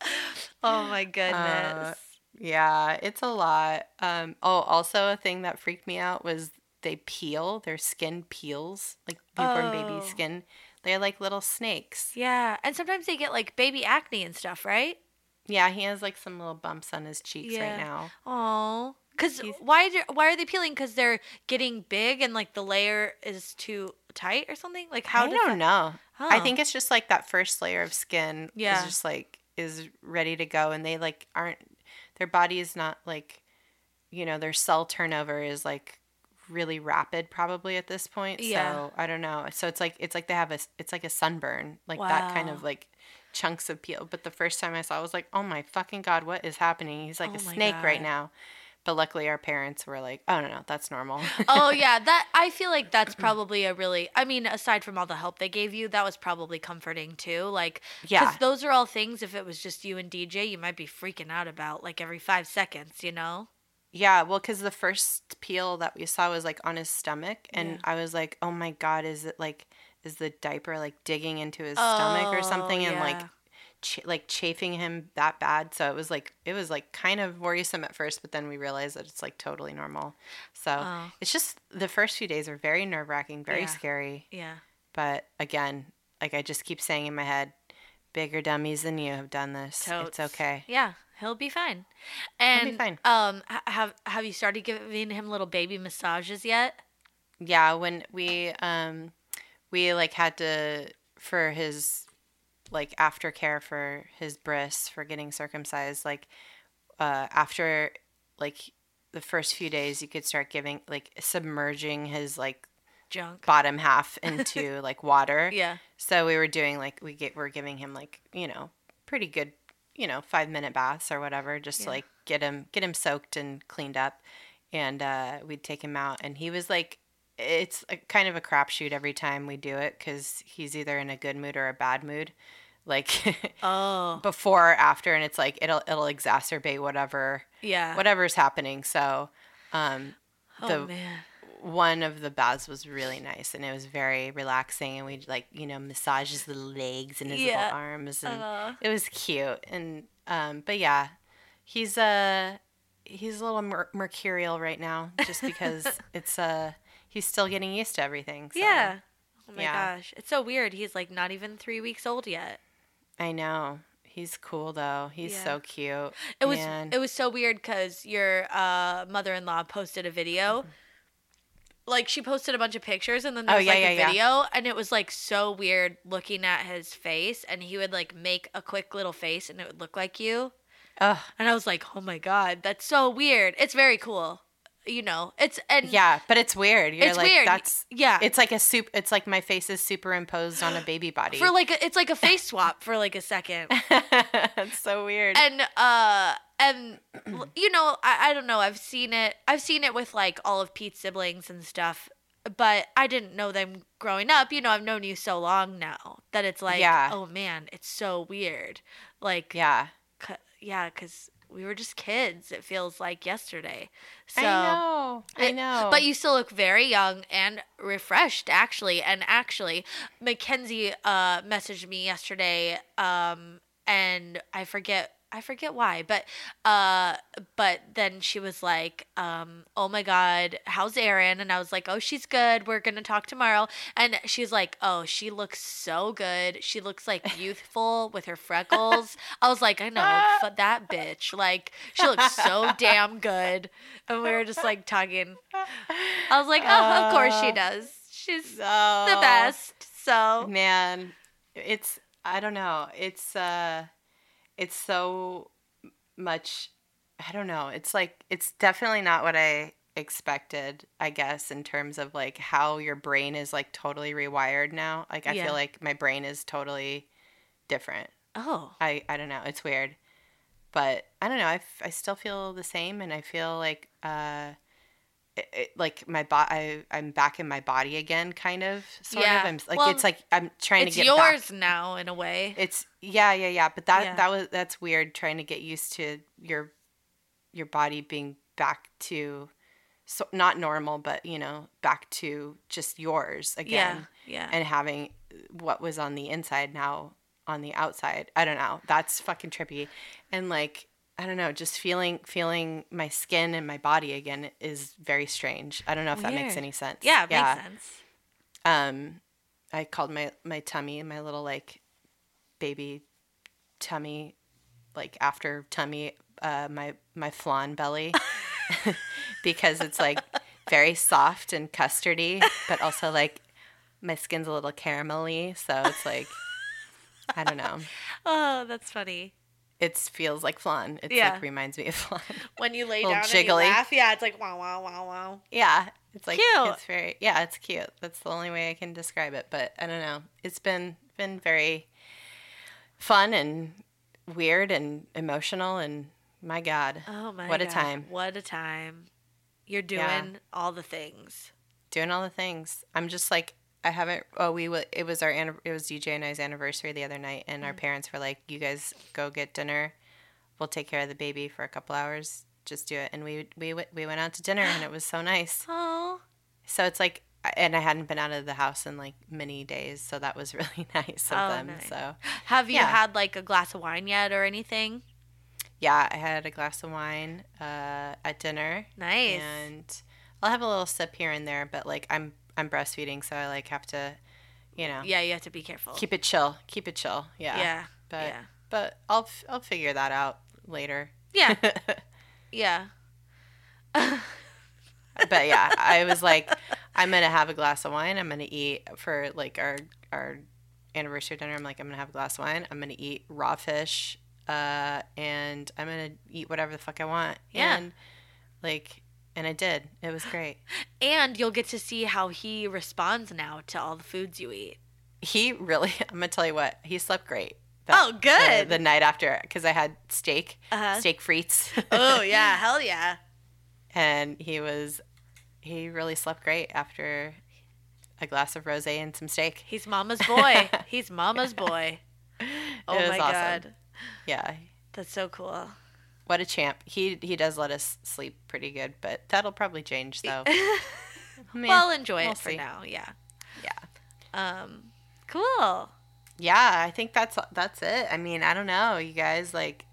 my goodness. Uh, Yeah, it's a lot. Um, oh, also a thing that freaked me out was they peel. Their skin peels, like newborn Oh. baby skin. They're like little snakes. yeah, and sometimes they get like baby acne and stuff, right? Yeah, he has like some little bumps on his cheeks Yeah. right now. Oh, because He's- why? Do, why are they peeling? Because they're getting big and like the layer is too tight or something. Like how? I don't that- know. I Oh. think it's just like that first layer of skin Yeah. is just like is ready to go, and they like aren't. Their body is not like, you know, their cell turnover is like really rapid probably at this point. Yeah. So I don't know. So it's like it's like they have a it's like a sunburn like that kind of like chunks of peel. But the first time I saw, it, I was like, oh my fucking god, what is happening? He's like Oh a snake right now. But luckily, our parents were like, "Oh no, no, that's normal." oh yeah, that I feel like that's probably a really. I mean, aside from all the help they gave you, that was probably comforting too. Like, Yeah. those are all things. If it was just you and DJ, you might be freaking out about like every five seconds. You know? Yeah, well, because the first peel that we saw was like on his stomach, and Yeah. I was like, "Oh my god, is it like is the diaper like digging into his stomach or Oh, something and like ch- like chafing him that bad?" So it was like it was like kind of worrisome at first, but then we realized that it's like totally normal. So Oh. it's just the first few days are very nerve wracking, very Yeah. scary. Yeah. But again, like I just keep saying in my head, bigger dummies than you have done this. Totes. It's okay. Yeah, he'll be fine. He'll And be fine. um, have have you started giving him little baby massages yet? yeah when we um we like had to for his like aftercare for his bris for getting circumcised like uh after like the first few days you could start giving like submerging his like Junk. bottom half into like water Yeah. so we were doing like we get we're giving him like you know pretty good you know five minute baths or whatever just Yeah. to like get him get him soaked and cleaned up and uh, we'd take him out and he was like it's a, kind of a crapshoot every time we do it because he's either in a good mood or a bad mood like Oh. before or after and it's like it'll it'll exacerbate whatever Yeah. whatever's happening so um Oh the- man. one of the baths was really nice and it was very relaxing and we like you know massage his little legs and his Yeah. little arms and Aw. it was cute and um but yeah he's uh he's a little mer- mercurial right now just because it's uh he's still getting used to everything so Yeah. Oh my yeah. gosh, it's so weird. He's like not even three weeks old yet. i know he's cool though he's Yeah. so cute It was Man. it was so weird because your uh, mother-in-law posted a video. Like she posted a bunch of pictures and then there Oh, was yeah, like yeah, a yeah. video and it was like so weird looking at his face and he would like make a quick little face and it would look like you. Ugh, And I was like, "Oh my god, that's so weird." It's very cool. You know, it's and yeah but it's weird you're it's like weird. that's yeah. it's like a soup it's like my face is superimposed on a baby body for like a, it's like a face swap for like a second. it's so weird and uh and you know I, I don't know i've seen it i've seen it with like all of pete's siblings and stuff but i didn't know them growing up you know i've known you so long now that it's like Yeah. oh man it's so weird like yeah yeah because we were just kids it feels like yesterday so I know. I it- know. But you still look very young and refreshed, actually. And actually, Mackenzie uh, messaged me yesterday, um, and I forget. I forget why, but uh, but then she was like, um, "Oh my God, how's Erin?" And I was like, "Oh, she's good. We're gonna talk tomorrow." And she's like, "Oh, she looks so good. She looks like youthful with her freckles." I was like, "I know, but that bitch. Like, she looks so damn good." And we were just like talking. I was like, "Oh, of course she Uh, does. She's the Oh, best." So Man, it's I don't know. It's uh it's so much I don't know. It's like it's definitely not what I expected, I guess, in terms of like how your brain is like totally rewired now. Like I Yeah. feel like my brain is totally different. Oh. I I don't know. It's weird, but I don't know. I, f- I still feel the same, and I feel like uh, it, it, like my body. I I'm back in my body again, kind of. Sort Yeah. of. I'm like Well, it's like I'm trying to get yours back. now in a way. It's yeah, yeah, yeah. But that Yeah. that was that's weird. Trying to get used to your your body being back to so not normal, but you know, back to just yours again yeah. Yeah. and having uh, what was on the inside now on the outside. I don't know. That's fucking trippy. And like I don't know, just feeling feeling my skin and my body again is very strange. I don't know if that makes any sense. yeah, it makes sense. Um I called my my tummy my little like baby tummy like after tummy uh my my flan belly because it's like very soft and custardy but also like my skin's a little caramelly so it's like I don't know. Oh, that's funny. It feels like flan. It Yeah. like reminds me of flan. When you lay down and jiggly. you laugh, yeah, it's like wow, wow, wow, wow. Yeah, it's like Cute. it's very yeah, it's cute. That's the only way I can describe it. But I don't know. It's been been very fun and weird and emotional and my God, Oh my god. What a time. What a time. You're doing Yeah. all the things. doing all the things. I'm just like I haven't. Oh, we it was our it was DJ and I's anniversary the other night, and our Mm. parents were like, "You guys go get dinner. We'll take care of the baby for a couple hours. Just do it." And we we went- we went out to dinner, and it was so nice. Oh. So it's like, and I hadn't been out of the house in like many days, so that was really nice of Oh, them. nice. So Have you Yeah. had like a glass of wine yet or anything? yeah, I had a glass of wine uh, at dinner, Nice. and I'll have a little sip here and there, but like I'm I'm breastfeeding, so I like have to, you know, yeah, you have to be careful. keep it chill, keep it chill. Yeah, yeah. but yeah. but I'll f- I'll figure that out later. Yeah. Yeah. but yeah, I was like, I'm gonna have a glass of wine. I'm gonna eat for like our our anniversary dinner. I'm like, I'm gonna have a glass of wine. I'm gonna eat raw fish, uh, and I'm gonna eat whatever the fuck I want. Yeah. And like, and I did. It was great. And you'll get to see how he responds now to all the foods you eat. He really. I'm gonna tell you what. He slept great. Oh, the- good. The, night after, because I had steak, Uh-huh. steak frites. Oh yeah, hell yeah. and he was, he really slept great after a glass of rosé and some steak. He's mama's boy. He's mama's boy. Oh It was my awesome. god. Yeah, That's so cool. What a champ. He he does let us sleep pretty good, but that'll probably change though. I mean, well, enjoy we'll it for now. Yeah. yeah, Um cool. yeah. I think that's that's it. I mean, I don't know, you guys. Like,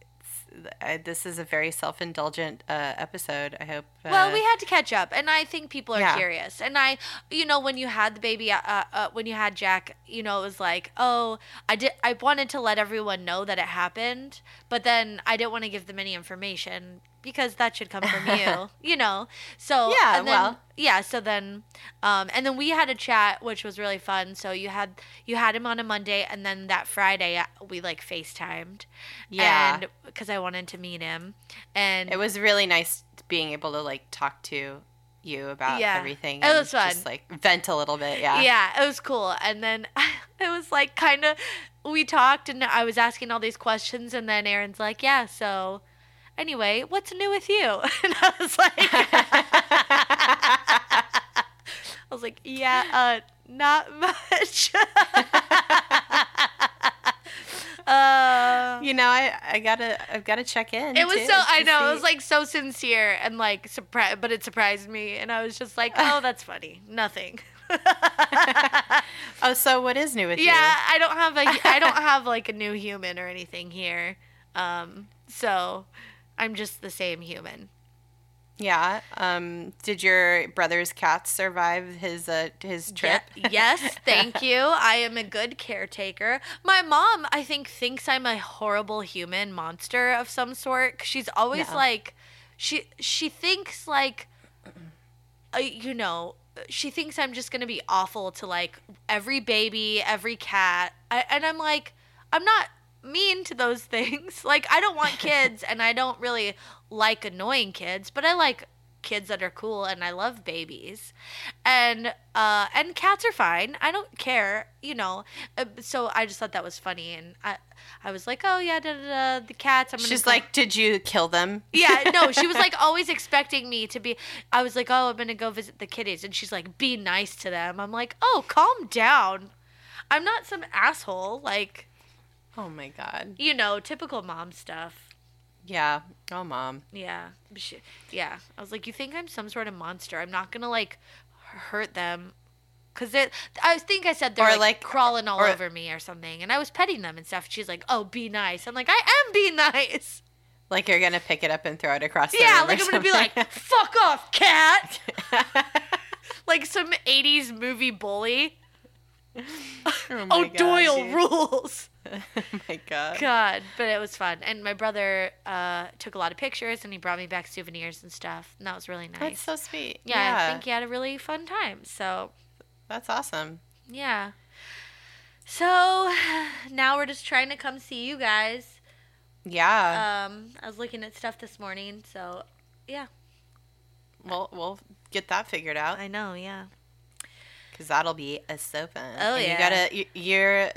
I, this is a very self indulgent uh, episode. I hope. Uh, Well, we had to catch up, and I think people are Yeah. curious. And I, you know, when you had the baby, uh, uh, when you had Jack, you know, it was like, oh, I did. I wanted to let everyone know that it happened, but then I didn't want to give them any information because that should come from you, you know. So Yeah, and then, well. yeah. So then, um, and then we had a chat, which was really fun. So you had you had him on a Monday, and then that Friday uh, we like FaceTimed, Yeah. because I wanted to meet him, and it was really nice being able to like talk to you about Yeah. everything. It and was fun. Just like vent a little bit. Yeah. Yeah, it was cool. And then it was like kind of we talked and I was asking all these questions and then Erin's like, "Yeah, so anyway, what's new with you?" And I was like I was like, "Yeah, uh not much." Uh You know, I I gotta I've gotta check in. it was too, so I know it was like so sincere and like surprise, but it surprised me, and I was just like, "Oh, that's funny. Nothing." Oh, so what is new with you? Yeah, I don't have a I don't have like a new human or anything here. Um, so I'm just the same human. Yeah. Um. Did your brother's cat survive his uh his trip? Ye- yes, thank you. I am a good caretaker. My mom, I think, thinks I'm a horrible human monster of some sort. She's always No. like, she she thinks like, uh, you know, she thinks I'm just gonna be awful to like every baby, every cat, I, and I'm like, I'm not mean to those things. Like, I don't want kids, and I don't really like annoying kids, but I like kids that are cool and I love babies. And uh and cats are fine. I don't care, you know. Uh, so I just thought that was funny and I I was like, "Oh yeah, da, da, da, the cats." I'm She's go- like, "Did you kill them?" yeah, no, she was like always expecting me to be. I was like, oh, I'm gonna go visit the kitties, and she's like, be nice to them. I'm like, oh, calm down. I'm not some asshole. Like, Oh my god. you know, typical mom stuff. Yeah. Oh, mom. Yeah, She- yeah. I was like, you think I'm some sort of monster? I'm not gonna like hurt them. Cause it, I think I said they're like, like- crawling all or- over me or something, and I was petting them and stuff. She's like, "Oh, be nice." I'm like, "I am being nice." Like you're gonna pick it up and throw it across the Yeah, like I'm gonna be like, "Fuck off, cat!" like some 80s movie bully. oh, Oh, Doyle rules. Oh my god. God, but it was fun. And my brother uh, took a lot of pictures and he brought me back souvenirs and stuff. And that was really nice. That's so sweet. yeah, I think he had a really fun time. So, That's awesome. yeah. So now we're just trying to come see you guys. Yeah. Um, I was looking at stuff this morning, so yeah, we'll we'll get that figured out I know, yeah. Because that'll be a so fun. Oh, And yeah. You gotta you, you're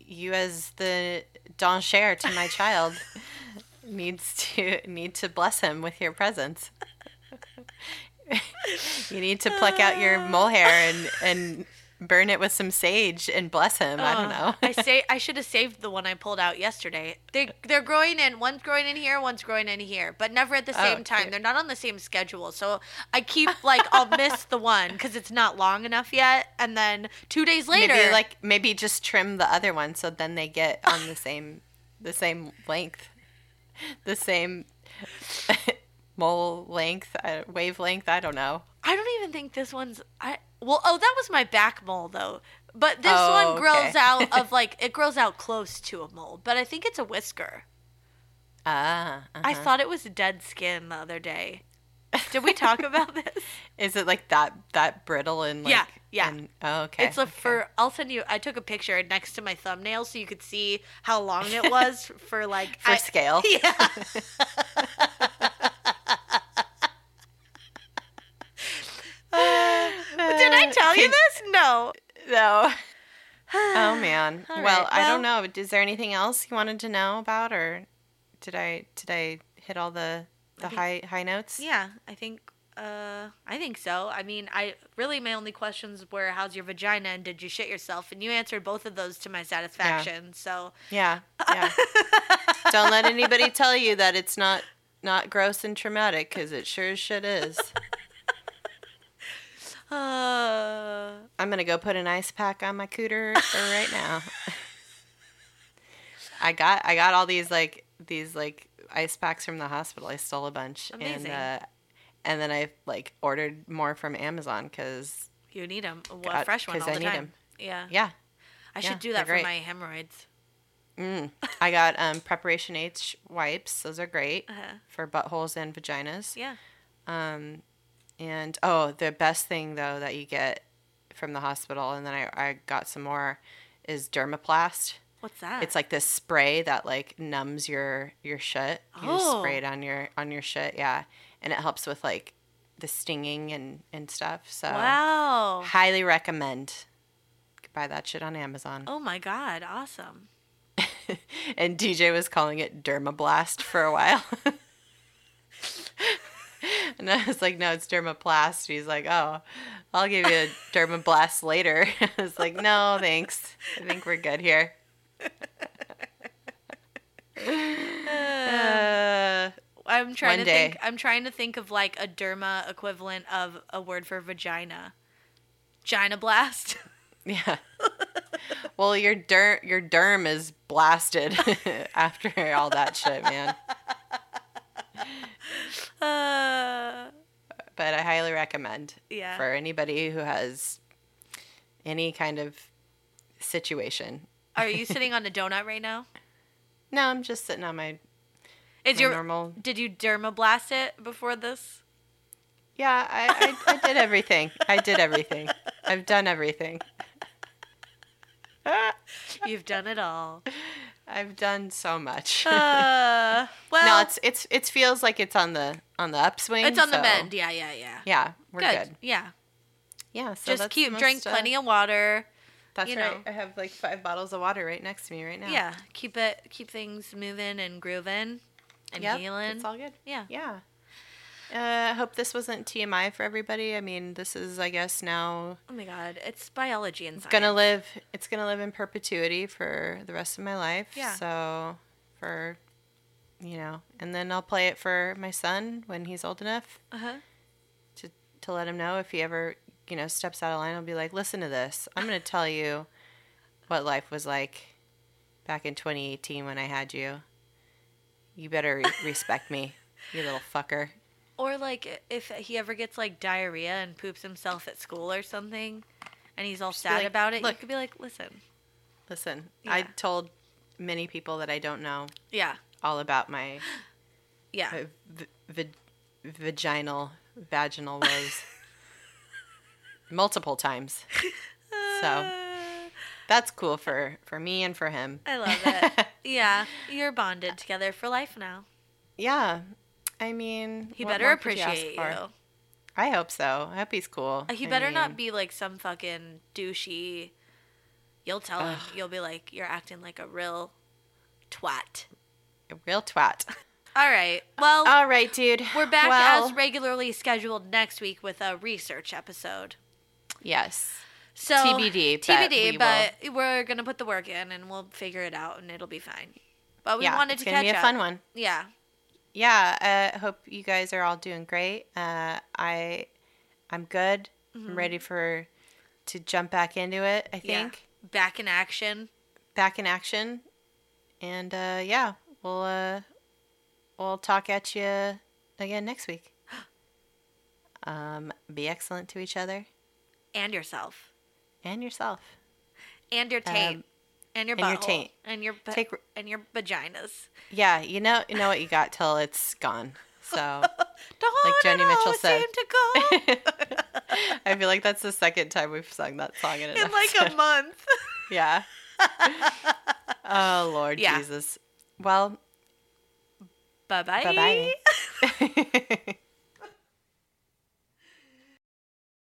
you as the don cher to my child needs to need to bless him with your presence. you need to pluck out your mole hair and and burn it with some sage and bless him. I don't Oh, know. I say I should have saved the one I pulled out yesterday. They they're growing in. One's growing in here. One's growing in here, but never at the Oh, same time. cute. They're not on the same schedule. So I keep like I'll miss the one because it's not long enough yet, and then two days later, Maybe like maybe just trim the other one so then they get on the same the same length, the same mole length, uh, wavelength. I don't know. I don't even think this one's I. Well, oh, that was my back mole though. But this Oh, one grows okay. out of like it grows out close to a mole, but I think it's a whisker. Ah, I uh-huh. thought it was dead skin the other day. Did we talk about this? Is it like that that brittle and like Yeah, yeah. and- oh, okay. It's a okay. for. I'll send you. I took a picture next to my thumbnail so you could see how long it was for like for I- scale. Yeah. Did I tell you this? No. No. Oh man. Well, I don't know. Is there anything else you wanted to know about, or did I did I hit all the the think- high high notes? Yeah, I think. Uh, I think so. I mean, I really my only questions were, "How's your vagina?" and "Did you shit yourself?" And you answered both of those to my satisfaction. So. Yeah. Yeah. don't let anybody tell you that it's not not gross and traumatic because it sure as shit is. Uh, I'm gonna go put an ice pack on my cooter right now. I got I got all these like these like ice packs from the hospital. I stole a bunch Amazing. and uh, and then I like ordered more from Amazon because you need them. A God, fresh one all I the need time. 'em. Yeah. yeah. I Yeah, should do that for great. my hemorrhoids. Mm. I got um, Preparation H wipes. Those are great Uh-huh. for buttholes and vaginas. Yeah. Um, and oh, the best thing though that you get from the hospital, and then I, I got some more, is Dermaplast. What's that? It's like this spray that like numbs your your shit. You just Oh. spray it oh. on your on your shit, yeah, and it helps with like the stinging and and stuff. So wow. highly recommend. Buy that shit on Amazon. Oh my god! Awesome. and DJ was calling it Dermablast for a while. and I was like, no, it's Dermaplast. He's like, oh, I'll give you a Dermablast later. I was like, no, thanks. I think we're good here. Uh, I'm trying to day. think. I'm trying to think of like a derma equivalent of a word for vagina. Gina blast. yeah. Well, your derm your derm is blasted after all that shit, man. Uh, But I highly recommend yeah. for anybody who has any kind of situation. Are you sitting on a donut right now? No, I'm just sitting on my, Is my your normal. did you derma blast it before this? Yeah, I, I, I did everything. I did everything. I've done everything. You've done it all. I've done so much. Uh, well, no, it's it's it feels like it's on the on the upswing. it's on the so- mend. Yeah, yeah, yeah. Yeah, we're good. good. Yeah. Yeah, so Just keep the drink uh, plenty of water. That's you right. know. I have like five bottles of water right next to me right now. Yeah, keep it keep things moving and grooving and Yep, healing. It's all good. Yeah. Yeah. Uh, I hope this wasn't TMI for everybody. I mean, this is, I guess, now Oh my god, it's biology and science. gonna live. It's gonna live in perpetuity for the rest of my life. Yeah. So, for, you know, and then I'll play it for my son when he's old enough Uh-huh. to to let him know if he ever, you know, steps out of line. I'll be like, listen to this. I'm gonna tell you what life was like back in 2018 when I had you. You better re- respect me, you little fucker. Or like if he ever gets like diarrhea and poops himself at school or something, and he's all sad like, about it, "Look." you could be like, "Listen, Listen, I told many people that I don't know yeah, all about my yeah, uh, v- v- vaginal vaginal woes multiple times. So that's cool for for me and for him. I love it. yeah, you're bonded together for life now. yeah, I mean, He better more could you ask appreciate you. I hope so. I hope he's cool. Uh, He I better mean, not be like some fucking douchey. You'll tell him. You'll be like, you're acting like a real twat. a real twat. All right. Well, All right, dude. we're back well, as regularly scheduled next week with a research episode. yes. So TBD, but TBD, we but we're gonna put the work in and we'll figure it out and it'll be fine. But we yeah, wanted it's to gonna catch be a up. fun one. Yeah. Yeah i hope you guys are all doing great uh, i i'm good i'm ready for to jump back into it i Mm-hmm. Yeah. think Back in action. back in action and uh, yeah we'll uh, we'll talk at you again next week um, be excellent to each other And yourself. and yourself And your taint. Um, and your and your taint. And your bu- Take- and your vaginas. yeah you know you know what you got till it's gone so Joni it Mitchell said. i feel like that's the second time we've sung that song in in like a month. Yeah. oh Lord Yeah. Jesus. Well, Bye bye. bye bye.